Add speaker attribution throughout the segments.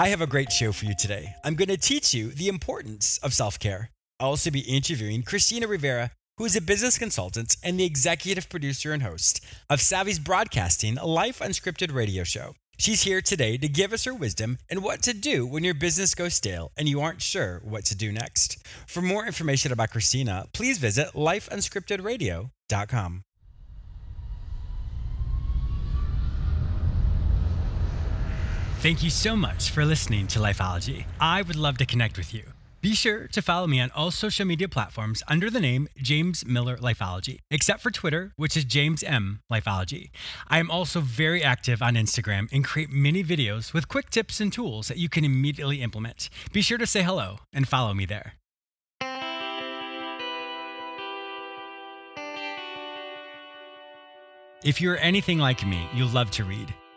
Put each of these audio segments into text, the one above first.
Speaker 1: I have a great show for you today. I'm going to teach you the importance of self care. I'll also be interviewing Christina Rivera, who is a business consultant and the executive producer and host of Savvy's Broadcasting, a life unscripted radio show. She's here today to give us her wisdom and what to do when your business goes stale and you aren't sure what to do next. For more information about Christina, please visit lifeunscriptedradio.com. Thank you so much for listening to Lifeology. I would love to connect with you. Be sure to follow me on all social media platforms under the name James Miller Lifeology, except for Twitter, which is James M Lifeology. I am also very active on Instagram and create mini videos with quick tips and tools that you can immediately implement. Be sure to say hello and follow me there. If you're anything like me, you love to read.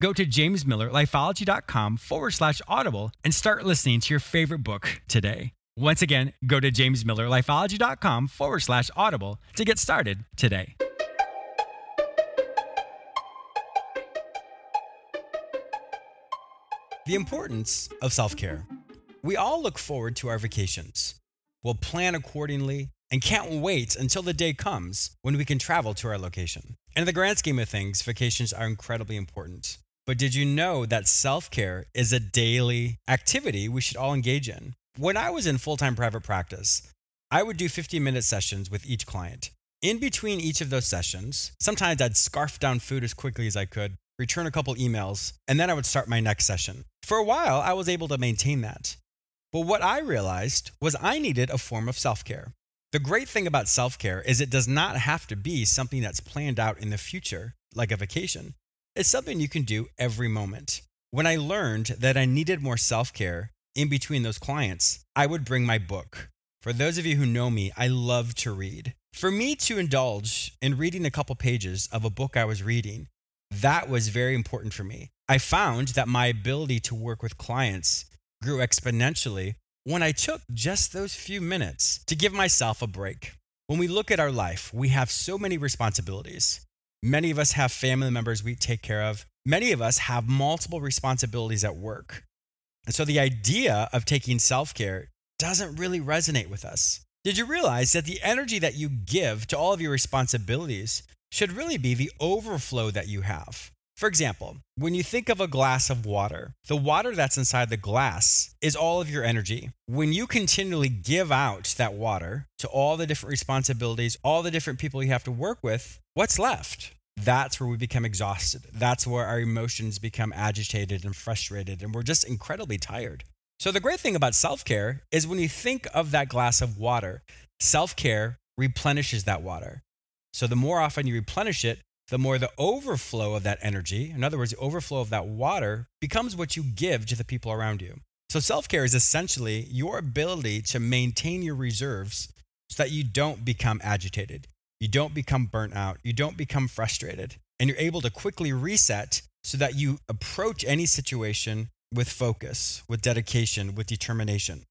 Speaker 1: Go to jamesmillerlifeology.com forward slash audible and start listening to your favorite book today. Once again, go to jamesmillerlifeology.com forward slash audible to get started today. The importance of self care. We all look forward to our vacations. We'll plan accordingly and can't wait until the day comes when we can travel to our location. And in the grand scheme of things, vacations are incredibly important. But did you know that self care is a daily activity we should all engage in? When I was in full time private practice, I would do 15 minute sessions with each client. In between each of those sessions, sometimes I'd scarf down food as quickly as I could, return a couple emails, and then I would start my next session. For a while, I was able to maintain that. But what I realized was I needed a form of self care. The great thing about self care is it does not have to be something that's planned out in the future, like a vacation. It's something you can do every moment. When I learned that I needed more self care in between those clients, I would bring my book. For those of you who know me, I love to read. For me to indulge in reading a couple pages of a book I was reading, that was very important for me. I found that my ability to work with clients grew exponentially when I took just those few minutes to give myself a break. When we look at our life, we have so many responsibilities. Many of us have family members we take care of. Many of us have multiple responsibilities at work. And so the idea of taking self care doesn't really resonate with us. Did you realize that the energy that you give to all of your responsibilities should really be the overflow that you have? For example, when you think of a glass of water, the water that's inside the glass is all of your energy. When you continually give out that water to all the different responsibilities, all the different people you have to work with, what's left? that's where we become exhausted. That's where our emotions become agitated and frustrated, and we're just incredibly tired. So, the great thing about self care is when you think of that glass of water, self care replenishes that water. So, the more often you replenish it, the more the overflow of that energy, in other words, the overflow of that water, becomes what you give to the people around you. So, self care is essentially your ability to maintain your reserves so that you don't become agitated. You don't become burnt out. You don't become frustrated. And you're able to quickly reset so that you approach any situation with focus, with dedication, with determination.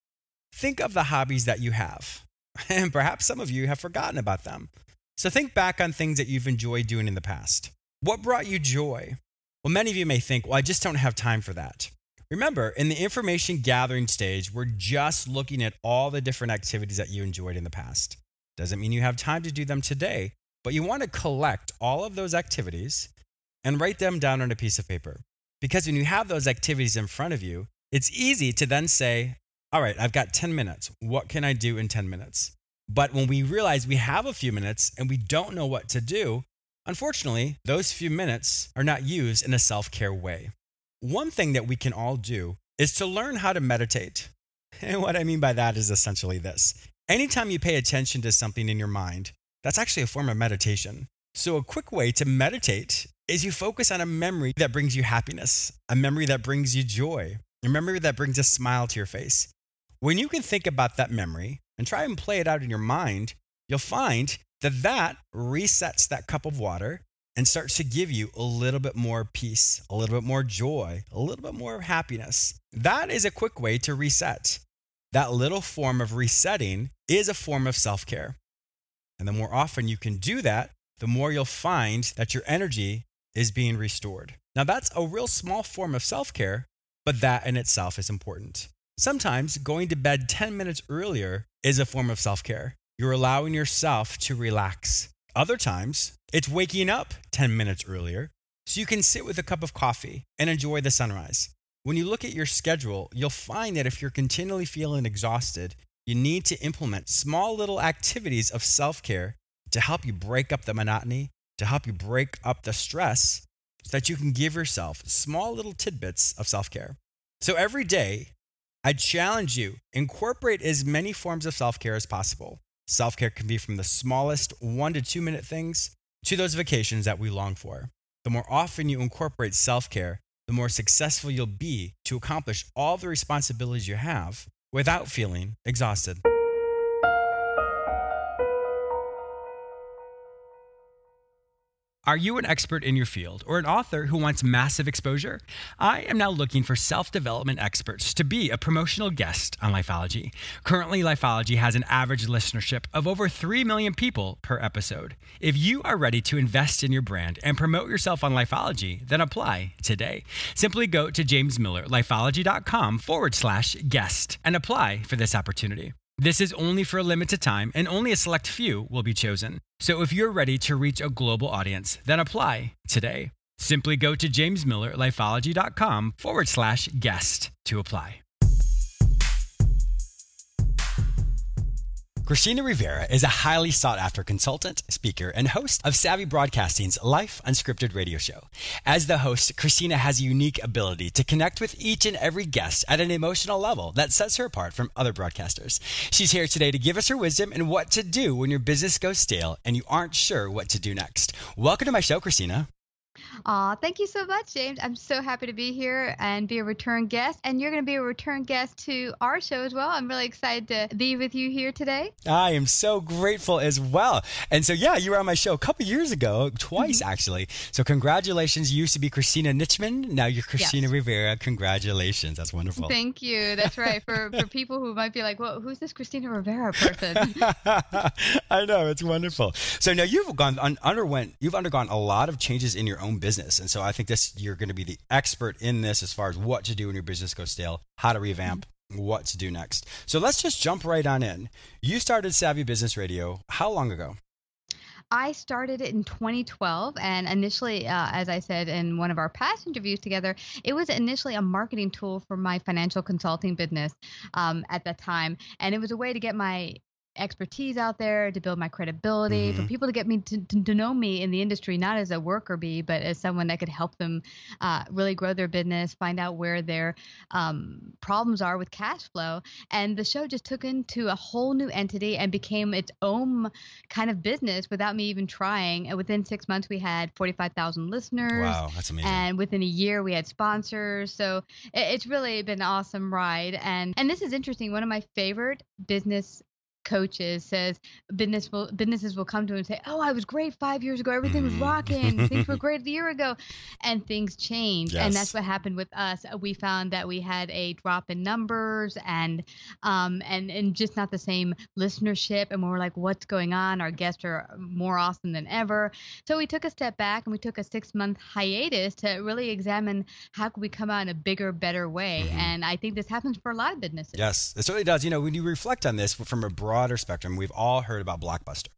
Speaker 1: Think of the hobbies that you have. And perhaps some of you have forgotten about them. So think back on things that you've enjoyed doing in the past. What brought you joy? Well, many of you may think, well, I just don't have time for that. Remember, in the information gathering stage, we're just looking at all the different activities that you enjoyed in the past. Doesn't mean you have time to do them today, but you want to collect all of those activities and write them down on a piece of paper. Because when you have those activities in front of you, it's easy to then say, all right, I've got 10 minutes. What can I do in 10 minutes? But when we realize we have a few minutes and we don't know what to do, unfortunately, those few minutes are not used in a self care way. One thing that we can all do is to learn how to meditate. And what I mean by that is essentially this anytime you pay attention to something in your mind, that's actually a form of meditation. So, a quick way to meditate is you focus on a memory that brings you happiness, a memory that brings you joy, a memory that brings a smile to your face. When you can think about that memory and try and play it out in your mind, you'll find that that resets that cup of water and starts to give you a little bit more peace, a little bit more joy, a little bit more happiness. That is a quick way to reset. That little form of resetting is a form of self care. And the more often you can do that, the more you'll find that your energy is being restored. Now, that's a real small form of self care, but that in itself is important. Sometimes going to bed 10 minutes earlier is a form of self care. You're allowing yourself to relax. Other times, it's waking up 10 minutes earlier so you can sit with a cup of coffee and enjoy the sunrise. When you look at your schedule, you'll find that if you're continually feeling exhausted, you need to implement small little activities of self care to help you break up the monotony, to help you break up the stress, so that you can give yourself small little tidbits of self care. So every day, I challenge you, incorporate as many forms of self care as possible. Self care can be from the smallest one to two minute things to those vacations that we long for. The more often you incorporate self care, the more successful you'll be to accomplish all the responsibilities you have without feeling exhausted. Are you an expert in your field or an author who wants massive exposure? I am now looking for self development experts to be a promotional guest on Lifeology. Currently, Lifeology has an average listenership of over 3 million people per episode. If you are ready to invest in your brand and promote yourself on Lifeology, then apply today. Simply go to jamesmillerlifeology.com forward slash guest and apply for this opportunity. This is only for a limited time, and only a select few will be chosen. So if you're ready to reach a global audience, then apply today. Simply go to jamesmillerlifeology.com forward slash guest to apply. Christina Rivera is a highly sought after consultant, speaker, and host of Savvy Broadcasting's Life Unscripted radio show. As the host, Christina has a unique ability to connect with each and every guest at an emotional level that sets her apart from other broadcasters. She's here today to give us her wisdom and what to do when your business goes stale and you aren't sure what to do next. Welcome to my show, Christina.
Speaker 2: Aw, thank you so much, James. I'm so happy to be here and be a return guest. And you're going to be a return guest to our show as well. I'm really excited to be with you here today.
Speaker 1: I am so grateful as well. And so, yeah, you were on my show a couple years ago, twice mm-hmm. actually. So, congratulations. You used to be Christina Nitchman. Now you're Christina yes. Rivera. Congratulations. That's wonderful.
Speaker 2: Thank you. That's right. For, for people who might be like, well, who's this Christina Rivera person?
Speaker 1: I know. It's wonderful. So, now you've gone, un, underwent, you've undergone a lot of changes in your own business. And so I think this you're going to be the expert in this as far as what to do when your business goes stale, how to revamp, what to do next. So let's just jump right on in. You started Savvy Business Radio how long ago?
Speaker 2: I started it in 2012, and initially, uh, as I said in one of our past interviews together, it was initially a marketing tool for my financial consulting business um, at that time, and it was a way to get my expertise out there to build my credibility mm-hmm. for people to get me to, to, to, know me in the industry not as a worker bee but as someone that could help them uh, really grow their business find out where their um, problems are with cash flow. And the show just took into a whole new entity and became its own kind of business without me even trying. And within six months we had 45000 listeners.
Speaker 1: Wow that's amazing.
Speaker 2: And within a year we had sponsors. So it, it's really been an awesome ride. And and this is interesting. One of my favorite business coaches says business will, businesses will come to him and say, "Oh, I was great five years ago. Everything was mm-hmm. rocking. things were great a year ago," and things change. Yes. And that's what happened with us. We found that we had a drop in numbers and um and and just not the same listenership. And we were like, "What's going on?" Our guests are more awesome than ever. So we took a step back and we took a six month hiatus to really examine how could we come out in a bigger, better way. Mm-hmm. And I think this happens for a lot of businesses.
Speaker 1: Yes, it certainly does. You know, when you reflect on this from a broad broader spectrum, we've all heard about Blockbuster.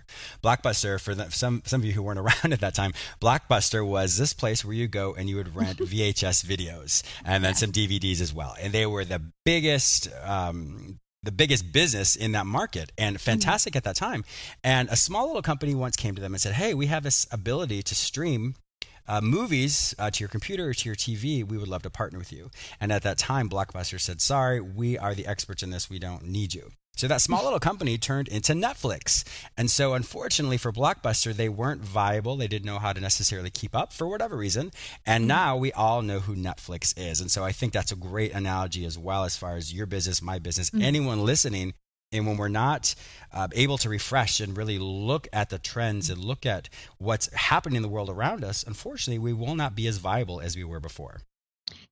Speaker 1: Blockbuster, for the, some some of you who weren't around at that time, Blockbuster was this place where you go and you would rent VHS videos and then some DVDs as well, and they were the biggest. Um, the biggest business in that market and fantastic mm-hmm. at that time. And a small little company once came to them and said, Hey, we have this ability to stream uh, movies uh, to your computer or to your TV, we would love to partner with you. And at that time, Blockbuster said, Sorry, we are the experts in this. We don't need you. So that small little company turned into Netflix. And so, unfortunately for Blockbuster, they weren't viable. They didn't know how to necessarily keep up for whatever reason. And mm-hmm. now we all know who Netflix is. And so, I think that's a great analogy as well, as far as your business, my business, mm-hmm. anyone listening. And when we're not uh, able to refresh and really look at the trends and look at what's happening in the world around us, unfortunately, we will not be as viable as we were before.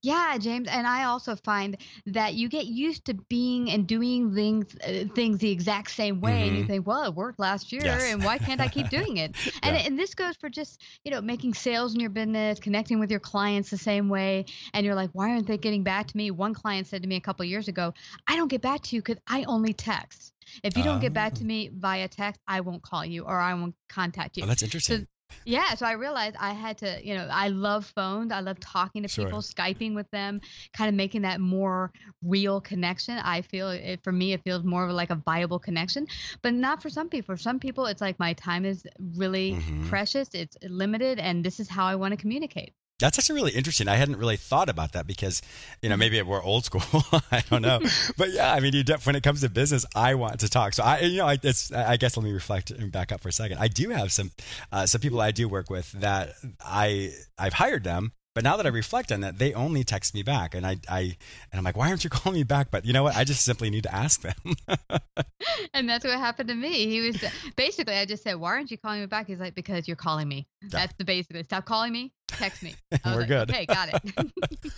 Speaker 2: Yeah, James, and I also find that you get used to being and doing things uh, things the exact same way, mm-hmm. and you mm-hmm. think, well, it worked last year, yes. and why can't I keep doing it? And yeah. and this goes for just you know making sales in your business, connecting with your clients the same way, and you're like, why aren't they getting back to me? One client said to me a couple years ago, I don't get back to you because I only text. If you don't get back to oh. me via text, I won't call you or I won't contact you.
Speaker 1: Oh, that's interesting.
Speaker 2: So yeah, so I realized I had to, you know, I love phones. I love talking to sure. people, Skyping with them, kind of making that more real connection. I feel it for me, it feels more like a viable connection, but not for some people. For some people, it's like my time is really mm-hmm. precious, it's limited, and this is how I want to communicate.
Speaker 1: That's actually really interesting. I hadn't really thought about that because, you know, maybe we're old school. I don't know, but yeah, I mean, you when it comes to business, I want to talk. So I, you know, I, it's, I guess let me reflect and back up for a second. I do have some, uh, some people I do work with that I, I've hired them but now that I reflect on that, they only text me back, and I, I, and I'm like, why aren't you calling me back? But you know what? I just simply need to ask them.
Speaker 2: and that's what happened to me. He was basically, I just said, why aren't you calling me back? He's like, because you're calling me. That's the basic. Stop calling me. Text me.
Speaker 1: We're
Speaker 2: like,
Speaker 1: good.
Speaker 2: Okay, got it.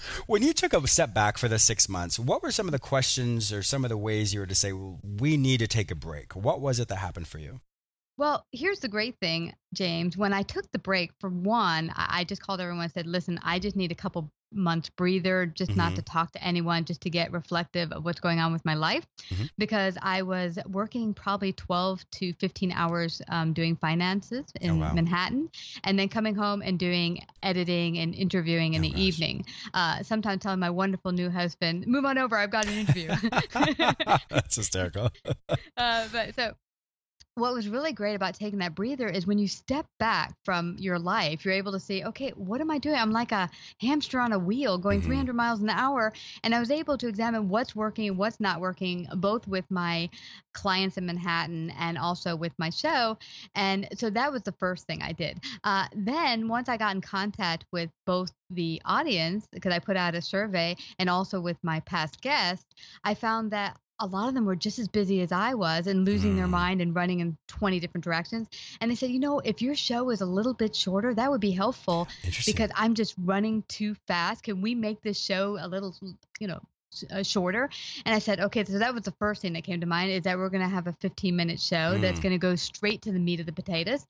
Speaker 1: when you took a step back for the six months, what were some of the questions or some of the ways you were to say, well, we need to take a break? What was it that happened for you?
Speaker 2: Well, here's the great thing, James. When I took the break, for one, I just called everyone and said, listen, I just need a couple months breather, just mm-hmm. not to talk to anyone, just to get reflective of what's going on with my life. Mm-hmm. Because I was working probably 12 to 15 hours um, doing finances in oh, wow. Manhattan, and then coming home and doing editing and interviewing in oh, the gosh. evening. Uh, sometimes telling my wonderful new husband, move on over, I've got an interview.
Speaker 1: That's hysterical.
Speaker 2: uh, but so what was really great about taking that breather is when you step back from your life, you're able to see, okay, what am I doing? I'm like a hamster on a wheel going mm-hmm. 300 miles an hour. And I was able to examine what's working, what's not working, both with my clients in Manhattan and also with my show. And so that was the first thing I did. Uh, then, once I got in contact with both the audience, because I put out a survey, and also with my past guests, I found that a lot of them were just as busy as I was and losing mm. their mind and running in 20 different directions. And they said, you know, if your show is a little bit shorter, that would be helpful because I'm just running too fast. Can we make this show a little, you know, uh, shorter. And I said, okay, so that was the first thing that came to mind is that we're going to have a 15 minute show mm. that's going to go straight to the meat of the potatoes.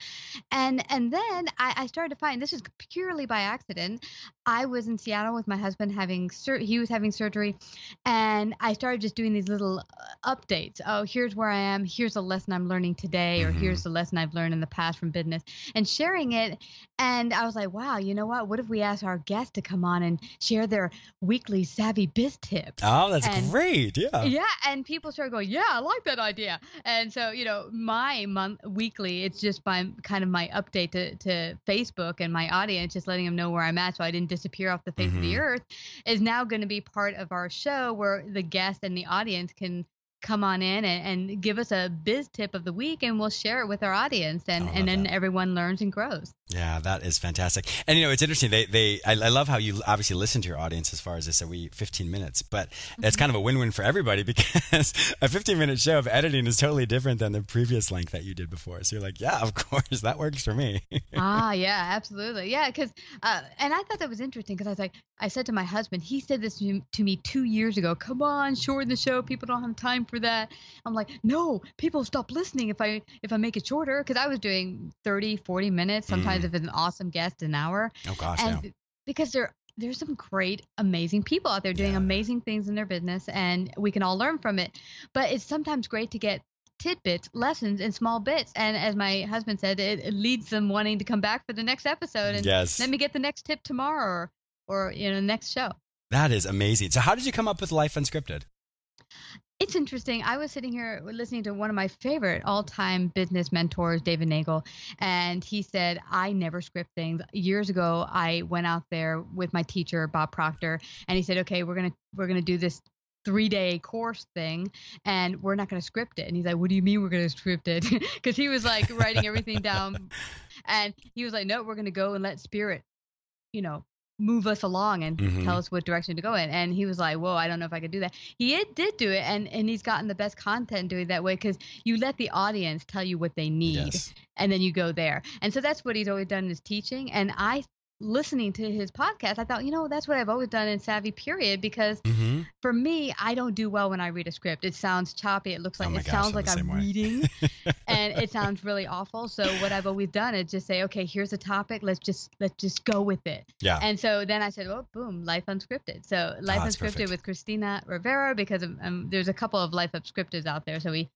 Speaker 2: And and then I, I, started to find this is purely by accident. I was in Seattle with my husband having sur- he was having surgery, and I started just doing these little uh, updates. Oh, here's where I am. Here's a lesson I'm learning today, or mm-hmm. here's the lesson I've learned in the past from business, and sharing it. And I was like, wow, you know what? What if we ask our guests to come on and share their weekly savvy biz tips?
Speaker 1: Oh, that's and, great. Yeah.
Speaker 2: Yeah. And people start going, yeah, I like that idea. And so, you know, my month weekly, it's just by kind of my update to, to Facebook and my audience, just letting them know where I'm at so I didn't disappear off the face mm-hmm. of the mm-hmm. earth, is now going to be part of our show where the guest and the audience can come on in and, and, give us a biz tip of the week and we'll share it with our audience and, and then that. everyone learns and grows.
Speaker 1: Yeah, that is fantastic. And you know, it's interesting. They, they, I, I, love how you obviously listen to your audience as far as they said, we 15 minutes, but mm-hmm. it's kind of a win-win for everybody because a 15 minute show of editing is totally different than the previous length that you did before. So you're like, yeah, of course that works for me.
Speaker 2: ah, yeah, absolutely. Yeah. Cause, uh, and I thought that was interesting because I was like, I said to my husband, he said this to me two years ago, come on, shorten the show. People don't have time for that. I'm like, no, people stop listening if I, if I make it shorter. Cause I was doing 30, 40 minutes, sometimes mm if it's mm. an awesome guest, an hour.
Speaker 1: Oh gosh,
Speaker 2: and
Speaker 1: yeah.
Speaker 2: because there there's some great, amazing people out there doing yeah. amazing things in their business, and we can all learn from it. But it's sometimes great to get tidbits, lessons in small bits. And as my husband said, it, it, leads them wanting to come back for the next episode and
Speaker 1: yes.
Speaker 2: let me get the next tip tomorrow or, or you know, next show.
Speaker 1: That is amazing. So how did you come up with Life Unscripted?
Speaker 2: It It's interesting. I was sitting here listening to one of my favorite all-time business mentors, David Neagle, and he said, "I never script things." Years ago, I went out there with my teacher, Bob Proctor, and he said, "Okay, we're gonna we're gonna do this three day course thing and we're not going to script it. And he's like, What do you mean we're going to script it? Because he was like writing everything down. And he was like, No, we're going to go and let spirit, you know, move us along and
Speaker 1: Mhm.
Speaker 2: tell us what direction to go in. And he was like, Whoa, I don't know if I could do that. He did- did do it. And, and he's gotten the best content doing it that way because you let the audience tell you what they need
Speaker 1: Yes.
Speaker 2: and then you go there. And so that's what he's always done in his teaching. And I, listening to his podcast, I thought, you know, that's what I've always done in Savvy, period, because
Speaker 1: hmm
Speaker 2: for me, I don't do well when I read a script. It sounds choppy. It looks
Speaker 1: Oh
Speaker 2: like
Speaker 1: my
Speaker 2: it
Speaker 1: gosh,
Speaker 2: sounds like I'm
Speaker 1: way.
Speaker 2: reading, and it sounds really awful. So what I've always done is just say, okay, here's a topic. Let's just let's just go with it.
Speaker 1: Yeah.
Speaker 2: And so then I said, oh, boom, Life Unscripted. So Life
Speaker 1: that's
Speaker 2: Unscripted
Speaker 1: perfect.
Speaker 2: with Christina Rivera because um, um, there's a couple of Life Unscripted out there. So we.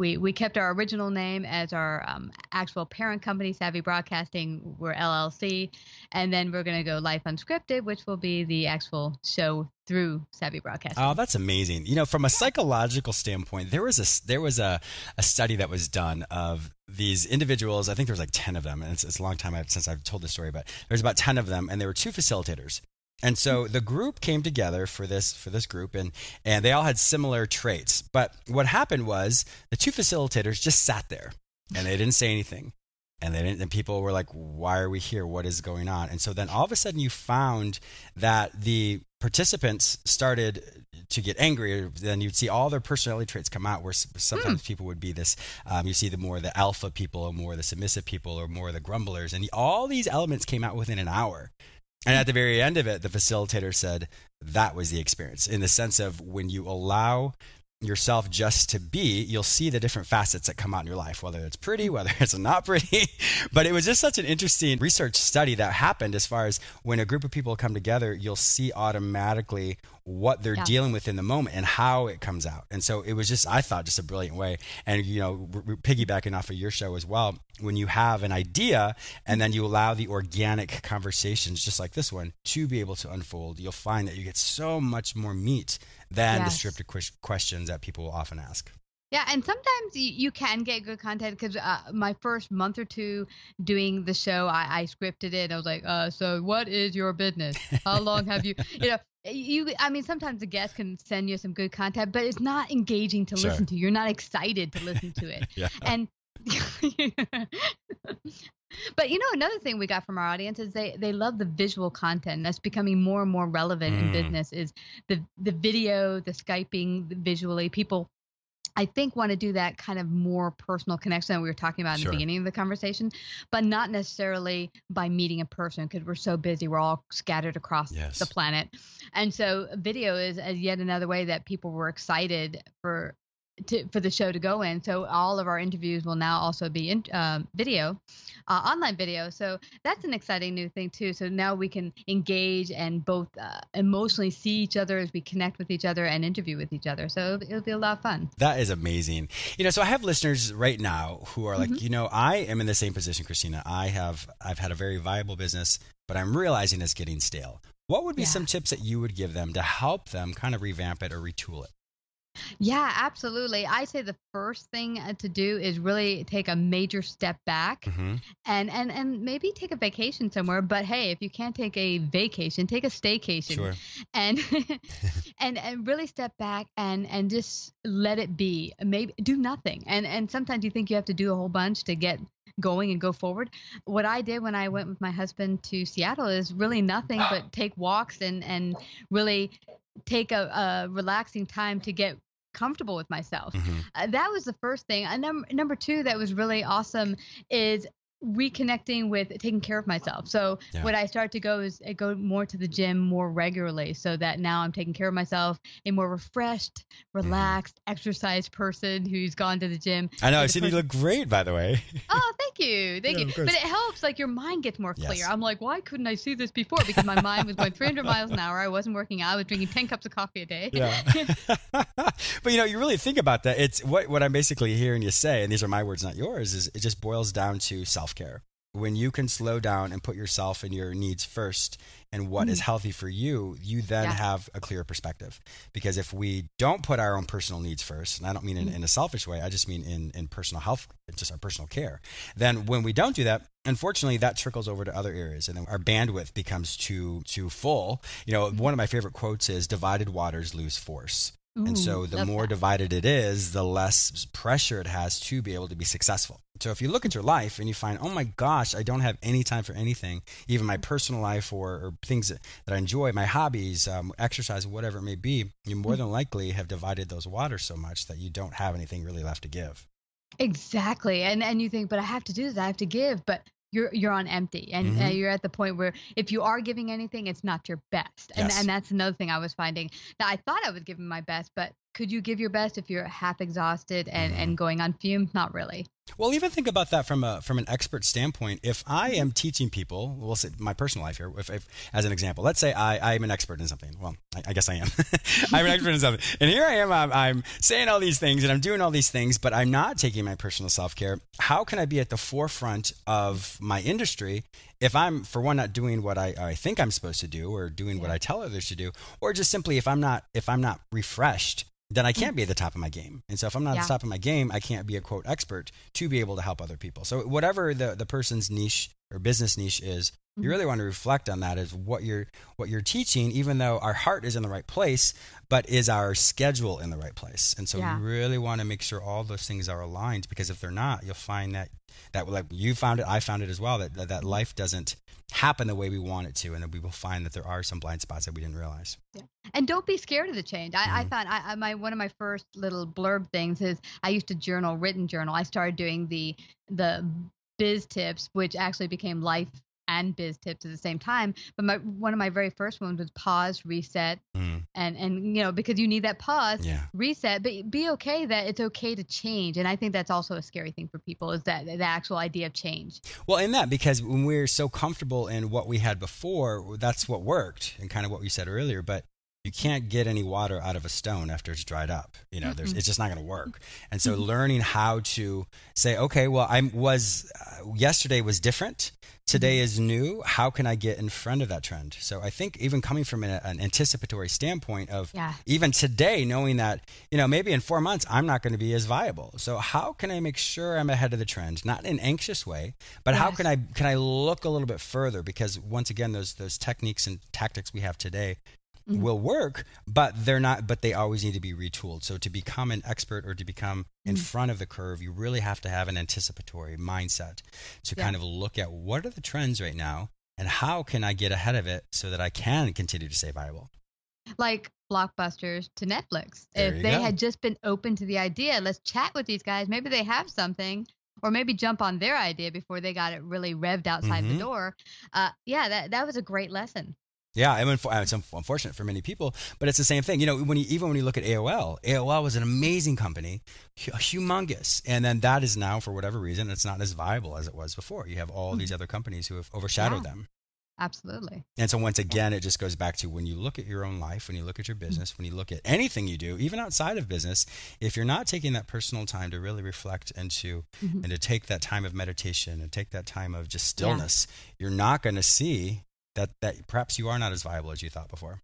Speaker 2: We, we kept our original name as our um, actual parent company, Savvy Broadcasting. We're LLC. And then we're going to go Life Unscripted, which will be the actual show through Savvy Broadcasting.
Speaker 1: Oh, that's amazing. You know, from a psychological standpoint, there was a there was a, a study that was done of these individuals. I think there was like ten of them, and it's, it's a long time since I've told this story, but there's about ten of them, and there were two facilitators. And so the group came together for this for this group, and and they all had similar traits. But what happened was the two facilitators just sat there, and they didn't say anything. And they didn't, and people were like, "Why are we here? What is going on?" And so then all of a sudden, you found that the participants started to get angry. Then you'd see all their personality traits come out. Where sometimes people would be this, um, you see the more the alpha people, or more the submissive people, or more the grumblers, and all these elements came out within an hour. And at the very end of it, the facilitator said that was the experience in the sense of when you allow yourself just to be, you'll see the different facets that come out in your life, whether it's pretty, whether it's not pretty. but it was just such an interesting research study that happened as far as when a group of people come together, you'll see automatically what they're
Speaker 2: Yeah.
Speaker 1: dealing with in the moment and how it comes out. And so it was just, I thought, just a brilliant way. And, you know, r- piggybacking off of your show as well, when you have an idea and then you allow the organic conversations, just like this one, to be able to unfold, you'll find that you get so much more meat than the
Speaker 2: Yes.
Speaker 1: scripted questions that people will often ask.
Speaker 2: Yeah, and sometimes you, you can get good content because uh, my first month or two doing the show, I, I scripted it. I was like, uh, "So, what is your business? How long have you?" You know, you. I mean, sometimes the guest can send you some good content, but it's not engaging to
Speaker 1: Sure.
Speaker 2: listen to. You're not excited to listen to it,
Speaker 1: Yeah.
Speaker 2: and. But you know another thing we got from our audience is they they love the visual content that's becoming more and more relevant in
Speaker 1: Mm.
Speaker 2: business is the the video, the skyping the visually. People I think want to do that kind of more personal connection that we were talking about in
Speaker 1: Sure.
Speaker 2: the beginning of the conversation, but not necessarily by meeting a person because we're so busy. We're all scattered across
Speaker 1: Yes.
Speaker 2: the planet. And so video is yet another way that people were excited for to, for the show to go in. So all of our interviews will now also be in um, video, uh, online video. So that's an exciting new thing too. So now we can engage and both uh, emotionally see each other as we connect with each other and interview with each other. So it'll, it'll be a lot of fun.
Speaker 1: That is amazing. You know, so I have listeners right now who are like,
Speaker 2: Mm-hmm.
Speaker 1: you know, I am in the same position, Christina. I have I've had a very viable business, but I'm realizing it's getting stale. What would be
Speaker 2: Yeah.
Speaker 1: some tips that you would give them to help them kind of revamp it or retool it?
Speaker 2: Yeah, absolutely. I say the first thing uh, to do is really take a major step back
Speaker 1: hmm
Speaker 2: and and and maybe take a vacation somewhere. But hey, if you can't take a vacation, take a staycation
Speaker 1: Sure.
Speaker 2: and and and really step back and and just let it be. Maybe do nothing. And and sometimes you think you have to do a whole bunch to get going and go forward. What I did when I went with my husband to Seattle is really nothing but take walks and and really take a, a relaxing time to get comfortable with myself.
Speaker 1: hmm
Speaker 2: Uh, that was the first thing. And num- number two, that was really awesome is reconnecting with taking care of myself. So
Speaker 1: Yeah.
Speaker 2: what I start to go is I go more to the gym more regularly so that now I'm taking care of myself, a more refreshed, relaxed, exercise person who's gone to the gym.
Speaker 1: I know. I've seen you look great, by the way.
Speaker 2: Oh, thank you. Thank
Speaker 1: Yeah,
Speaker 2: you. But it helps like your mind gets more clear.
Speaker 1: Yes.
Speaker 2: I'm like, why couldn't I see this before? Because my mind was going 300 miles an hour. I wasn't working out. I was drinking 10 cups of coffee a day.
Speaker 1: Yeah. but you know, you really think about that. It's what what I'm basically hearing you say, and these are my words, not yours. Is it just boils down to self care. When you can slow down and put yourself and your needs first and what is mm-hmm. healthy for you, you then
Speaker 2: Yeah.
Speaker 1: have a clear perspective. Because if we don't put our own personal needs first, and I don't mean in, mm-hmm. in a selfish way, I just mean in, in personal health, just our personal care, then when we don't do that, unfortunately that trickles over to other areas and then our bandwidth becomes too too full. You know, mm-hmm. one of my favorite quotes is divided waters lose force. And so the more
Speaker 2: that.
Speaker 1: divided it is, the less pressure it has to be able to be successful. So if you look at your life and you find, oh my gosh, I don't have any time for anything, even my personal life or, or things that, that I enjoy, my hobbies, um, exercise, whatever it may be, you more than likely have divided those waters so much that you don't have anything really left to give.
Speaker 2: Exactly. And and you think, but I have to do this, I have to give, but you're you're on empty and uh,
Speaker 1: Mhm.
Speaker 2: you're at the point where if you are giving anything it's not your best and
Speaker 1: Yes.
Speaker 2: and that's another thing i was finding that i thought i was giving my best but could you give your best if you're half exhausted and
Speaker 1: Mhm.
Speaker 2: and going on fumes not really
Speaker 1: Well, even think about that from a from an expert standpoint. If I am teaching people, we'll say my personal life here, if, if as an example, let's say I I'm an expert in something. Well, I, I guess I am. I'm an expert in something, and here I am. I'm, I'm saying all these things and I'm doing all these things, but I'm not taking my personal self care. How can I be at the forefront of my industry if I'm, for one, not doing what I, I think I'm supposed to do, or doing what I tell others to do, or just simply if I'm not if I'm not refreshed then I hmm. can't be at the top of my game. And so if I'm not at the top of my game, I can't be a quote expert to be able to help other people. So whatever the, the person's niche or business niche is, you
Speaker 2: Mhm.
Speaker 1: really want to reflect on that is what you're what you're teaching, even though our heart is in the right place, but is our schedule in the right place? And so
Speaker 2: Yeah.
Speaker 1: you really want to make sure all those things are aligned because if they're not, you'll find that that like you found it, I found it as well, that that, that life doesn't happen the way we want it to, and that we will find that there are some blind spots that we didn't realize. yeah.
Speaker 2: and don't be scared of the change. I, I
Speaker 1: Mhm.
Speaker 2: found I, I my one of my first little blurb things is I used to journal, written journal. I started doing the the biz tips, which actually became life and biz tips at the same time. But my one of my very first ones was pause, reset,
Speaker 1: Mm,
Speaker 2: and and you know because you need that pause,
Speaker 1: yeah.
Speaker 2: reset, but be okay that it's okay to change. And I think that's also a scary thing for people is that the actual idea of change.
Speaker 1: Well, in that, because when we're so comfortable in what we had before, that's what worked and kind of what we said earlier. But you can't get any water out of a stone after it's dried up. You know, there's,
Speaker 2: Mm-mm.
Speaker 1: it's just not going to work. And so, mm-hmm. learning how to say, okay, well, I was uh, yesterday was different. Today mm-hmm. is new. How can I get in front of that trend? So, I think even coming from an, an anticipatory standpoint of
Speaker 2: Yeah.
Speaker 1: even today, knowing that, you know, maybe in four months, I'm not going to be as viable. So how can I make sure I'm ahead of the trend? Not in an anxious way, but how can I, can I look a little bit further? Because once again, those, those techniques and tactics we have today
Speaker 2: Mhm.
Speaker 1: will work, but they're not, but they always need to be retooled. So to become an expert or to become in
Speaker 2: Mhm.
Speaker 1: front of the curve, you really have to have an anticipatory mindset to
Speaker 2: Yeah.
Speaker 1: kind of look at what are the trends right now and how can I get ahead of it so that I can continue to stay viable?
Speaker 2: like blockbusters to Netflix.
Speaker 1: There
Speaker 2: if they
Speaker 1: go.
Speaker 2: had just been open to the idea, let's chat with these guys. Maybe they have something, or maybe jump on their idea before they got it really revved outside
Speaker 1: Mhm.
Speaker 2: the door. Uh, yeah, that that was a great lesson.
Speaker 1: Yeah, I mean, it's unfortunate for many people, but it's the same thing. You know, when you, even when you look at AOL, AOL was an amazing company, humongous, and then that is now, for whatever reason, it's not as viable as it was before. You have all these other companies who have overshadowed
Speaker 2: Yeah.
Speaker 1: them,
Speaker 2: Absolutely.
Speaker 1: and so once again, it just goes back to when you look at your own life, when you look at your business, when you look at anything you do, even outside of business, if you're not taking that personal time to really reflect and to
Speaker 2: Mhm.
Speaker 1: and to take that time of meditation and take that time of just
Speaker 2: Yeah.
Speaker 1: stillness, you're not going to see that that perhaps you are not as viable as you thought before.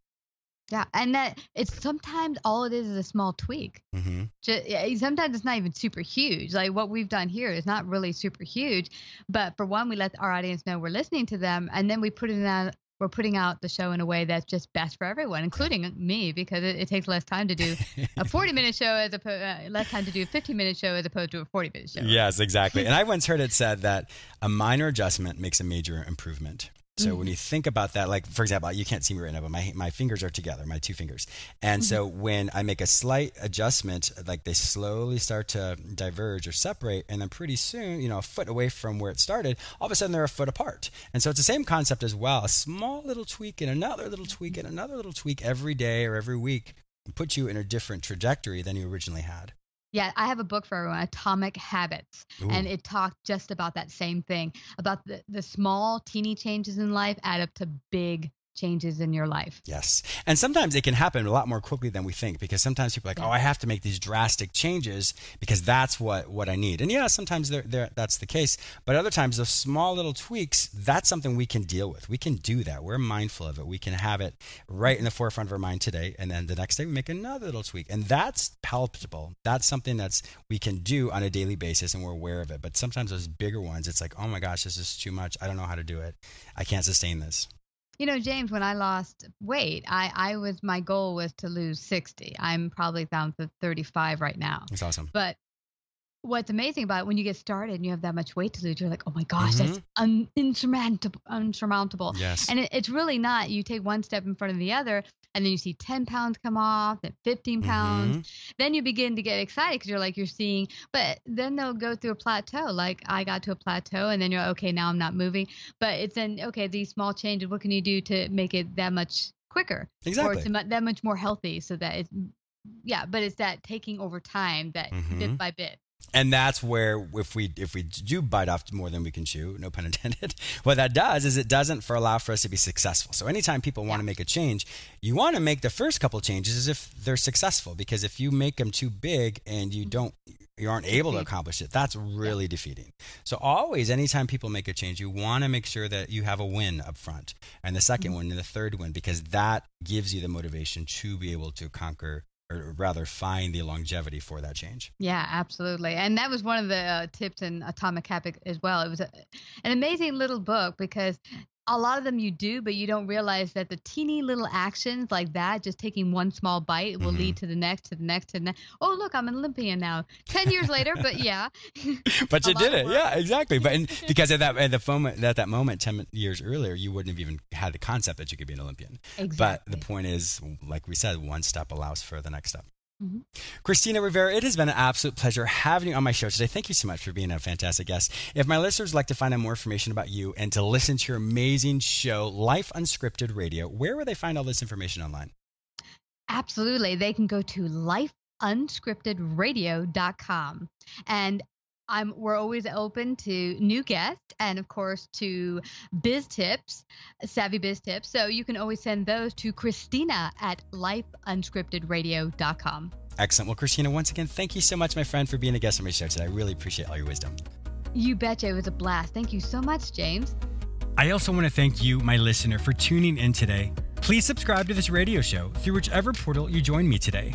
Speaker 2: Yeah, and that it's sometimes all it is is a small tweak.
Speaker 1: hmm
Speaker 2: Just, sometimes it's not even super huge. Like what we've done here is not really super huge, but for one, we let our audience know we're listening to them, and then we put it out. We're putting out the show in a way that's just best for everyone, including me, because it, it takes less time to do a 40 minute show as opposed uh, less time to do a 15 minute show as opposed to a 40 minute show.
Speaker 1: Yes, exactly. And I once heard it said that a minor adjustment makes a major improvement. So when mm-hmm. you think about that, like for example, you can't see me right now, but my my fingers are together, my two fingers, and so mm-hmm. when I make a slight adjustment, like they slowly start to diverge or separate, and then pretty soon, you know, a foot away from where it started, all of a sudden they're a foot apart. And so it's the same concept as well. A small little tweak and another little tweak mm-hmm. and another little tweak every day or every week put you in a different trajectory than you originally had.
Speaker 2: Yeah, I have a book for everyone, Atomic Habits, and it talked just about that same thing about the, the small, teeny changes in life add up to big changes in your life.
Speaker 1: Yes. And sometimes it can happen a lot more quickly than we think because sometimes people are like, oh, I have to make these drastic changes because that's what, what I need. And yeah, sometimes they're, they're, that's the case. But other times, those small little tweaks, that's something we can deal with. We can do that. We're mindful of it. We can have it right in the forefront of our mind today. And then the next day, we make another little tweak. And that's palpable. That's something that's we can do on a daily basis and we're aware of it. But sometimes those bigger ones, it's like, oh my gosh, this is too much. I don't know how to do it. I can't sustain this.
Speaker 2: You know, James, when I lost weight, I, I was my goal was to lose 60. I'm probably down to 35 right now.
Speaker 1: That's awesome.
Speaker 2: But what's amazing about it, when you get started and you have that much weight to lose, you're like, oh my gosh,
Speaker 1: Mhm.
Speaker 2: that's un- insurmountable. unsurmountable.
Speaker 1: Yes.
Speaker 2: And it, it's really not. You take one step in front of the other, and then you see 10 pounds come off, then 15 pounds.
Speaker 1: Mhm.
Speaker 2: Then you begin to get excited because you're like, you're seeing, but then they'll go through a plateau. Like I got to a plateau, and then you're like, okay, now I'm not moving. But it's then, okay, these small changes, what can you do to make it that much quicker?
Speaker 1: Exactly.
Speaker 2: Or that much more healthy so that it's, yeah, but it's that taking over time that
Speaker 1: Mhm.
Speaker 2: bit by bit.
Speaker 1: And that's where if we if we do bite off more than we can chew no pun intended what that does is it doesn't for allow for us to be successful. So anytime people want to make a change you want to make the first couple changes as if they're successful because if you make them too big and you don't you aren't able to accomplish it that's really defeating. So always anytime people make a change you want to make sure that you have a win up front and the 2nd mm-hmm. one and the third one because that gives you the motivation to be able to conquer or rather find the longevity for that change
Speaker 2: Yeah, absolutely. And that was one of the uh, tips in Atomic Habit as well. It was a, an amazing little book because a lot of them you do, but you don't realize that the teeny little actions like that, just taking one small bite, will
Speaker 1: Mhm.
Speaker 2: lead to the next, to the next, to the next. Oh, look, I'm an Olympian now. 10 years later, but yeah.
Speaker 1: but you did it, yeah, exactly. But and because at that at the moment at that moment ten years earlier, you wouldn't have even had the concept that you could be an Olympian.
Speaker 2: Exactly.
Speaker 1: But the point is, like we said, one step allows for the next step.
Speaker 2: Mhm.
Speaker 1: Christina Rivera, it has been an absolute pleasure having you on my show today. Thank you so much for being a fantastic guest. If my listeners would like to find out more information about you and to listen to your amazing show, Life Unscripted Radio, where will they find all this information online?
Speaker 2: Absolutely. They can go to lifeunscriptedradio.com. And I'm we're always open to new guests and of course to biz tips, savvy biz tips. So you can always send those to Christina at lifeunscriptedradio.com.
Speaker 1: Excellent. Well, Christina, once again, thank you so much, my friend, for being a guest on my show today. I really appreciate all your wisdom.
Speaker 2: You betcha it was a blast. Thank you so much, James.
Speaker 1: I also want to thank you, my listener, for tuning in today. Please subscribe to this radio show through whichever portal you join me today.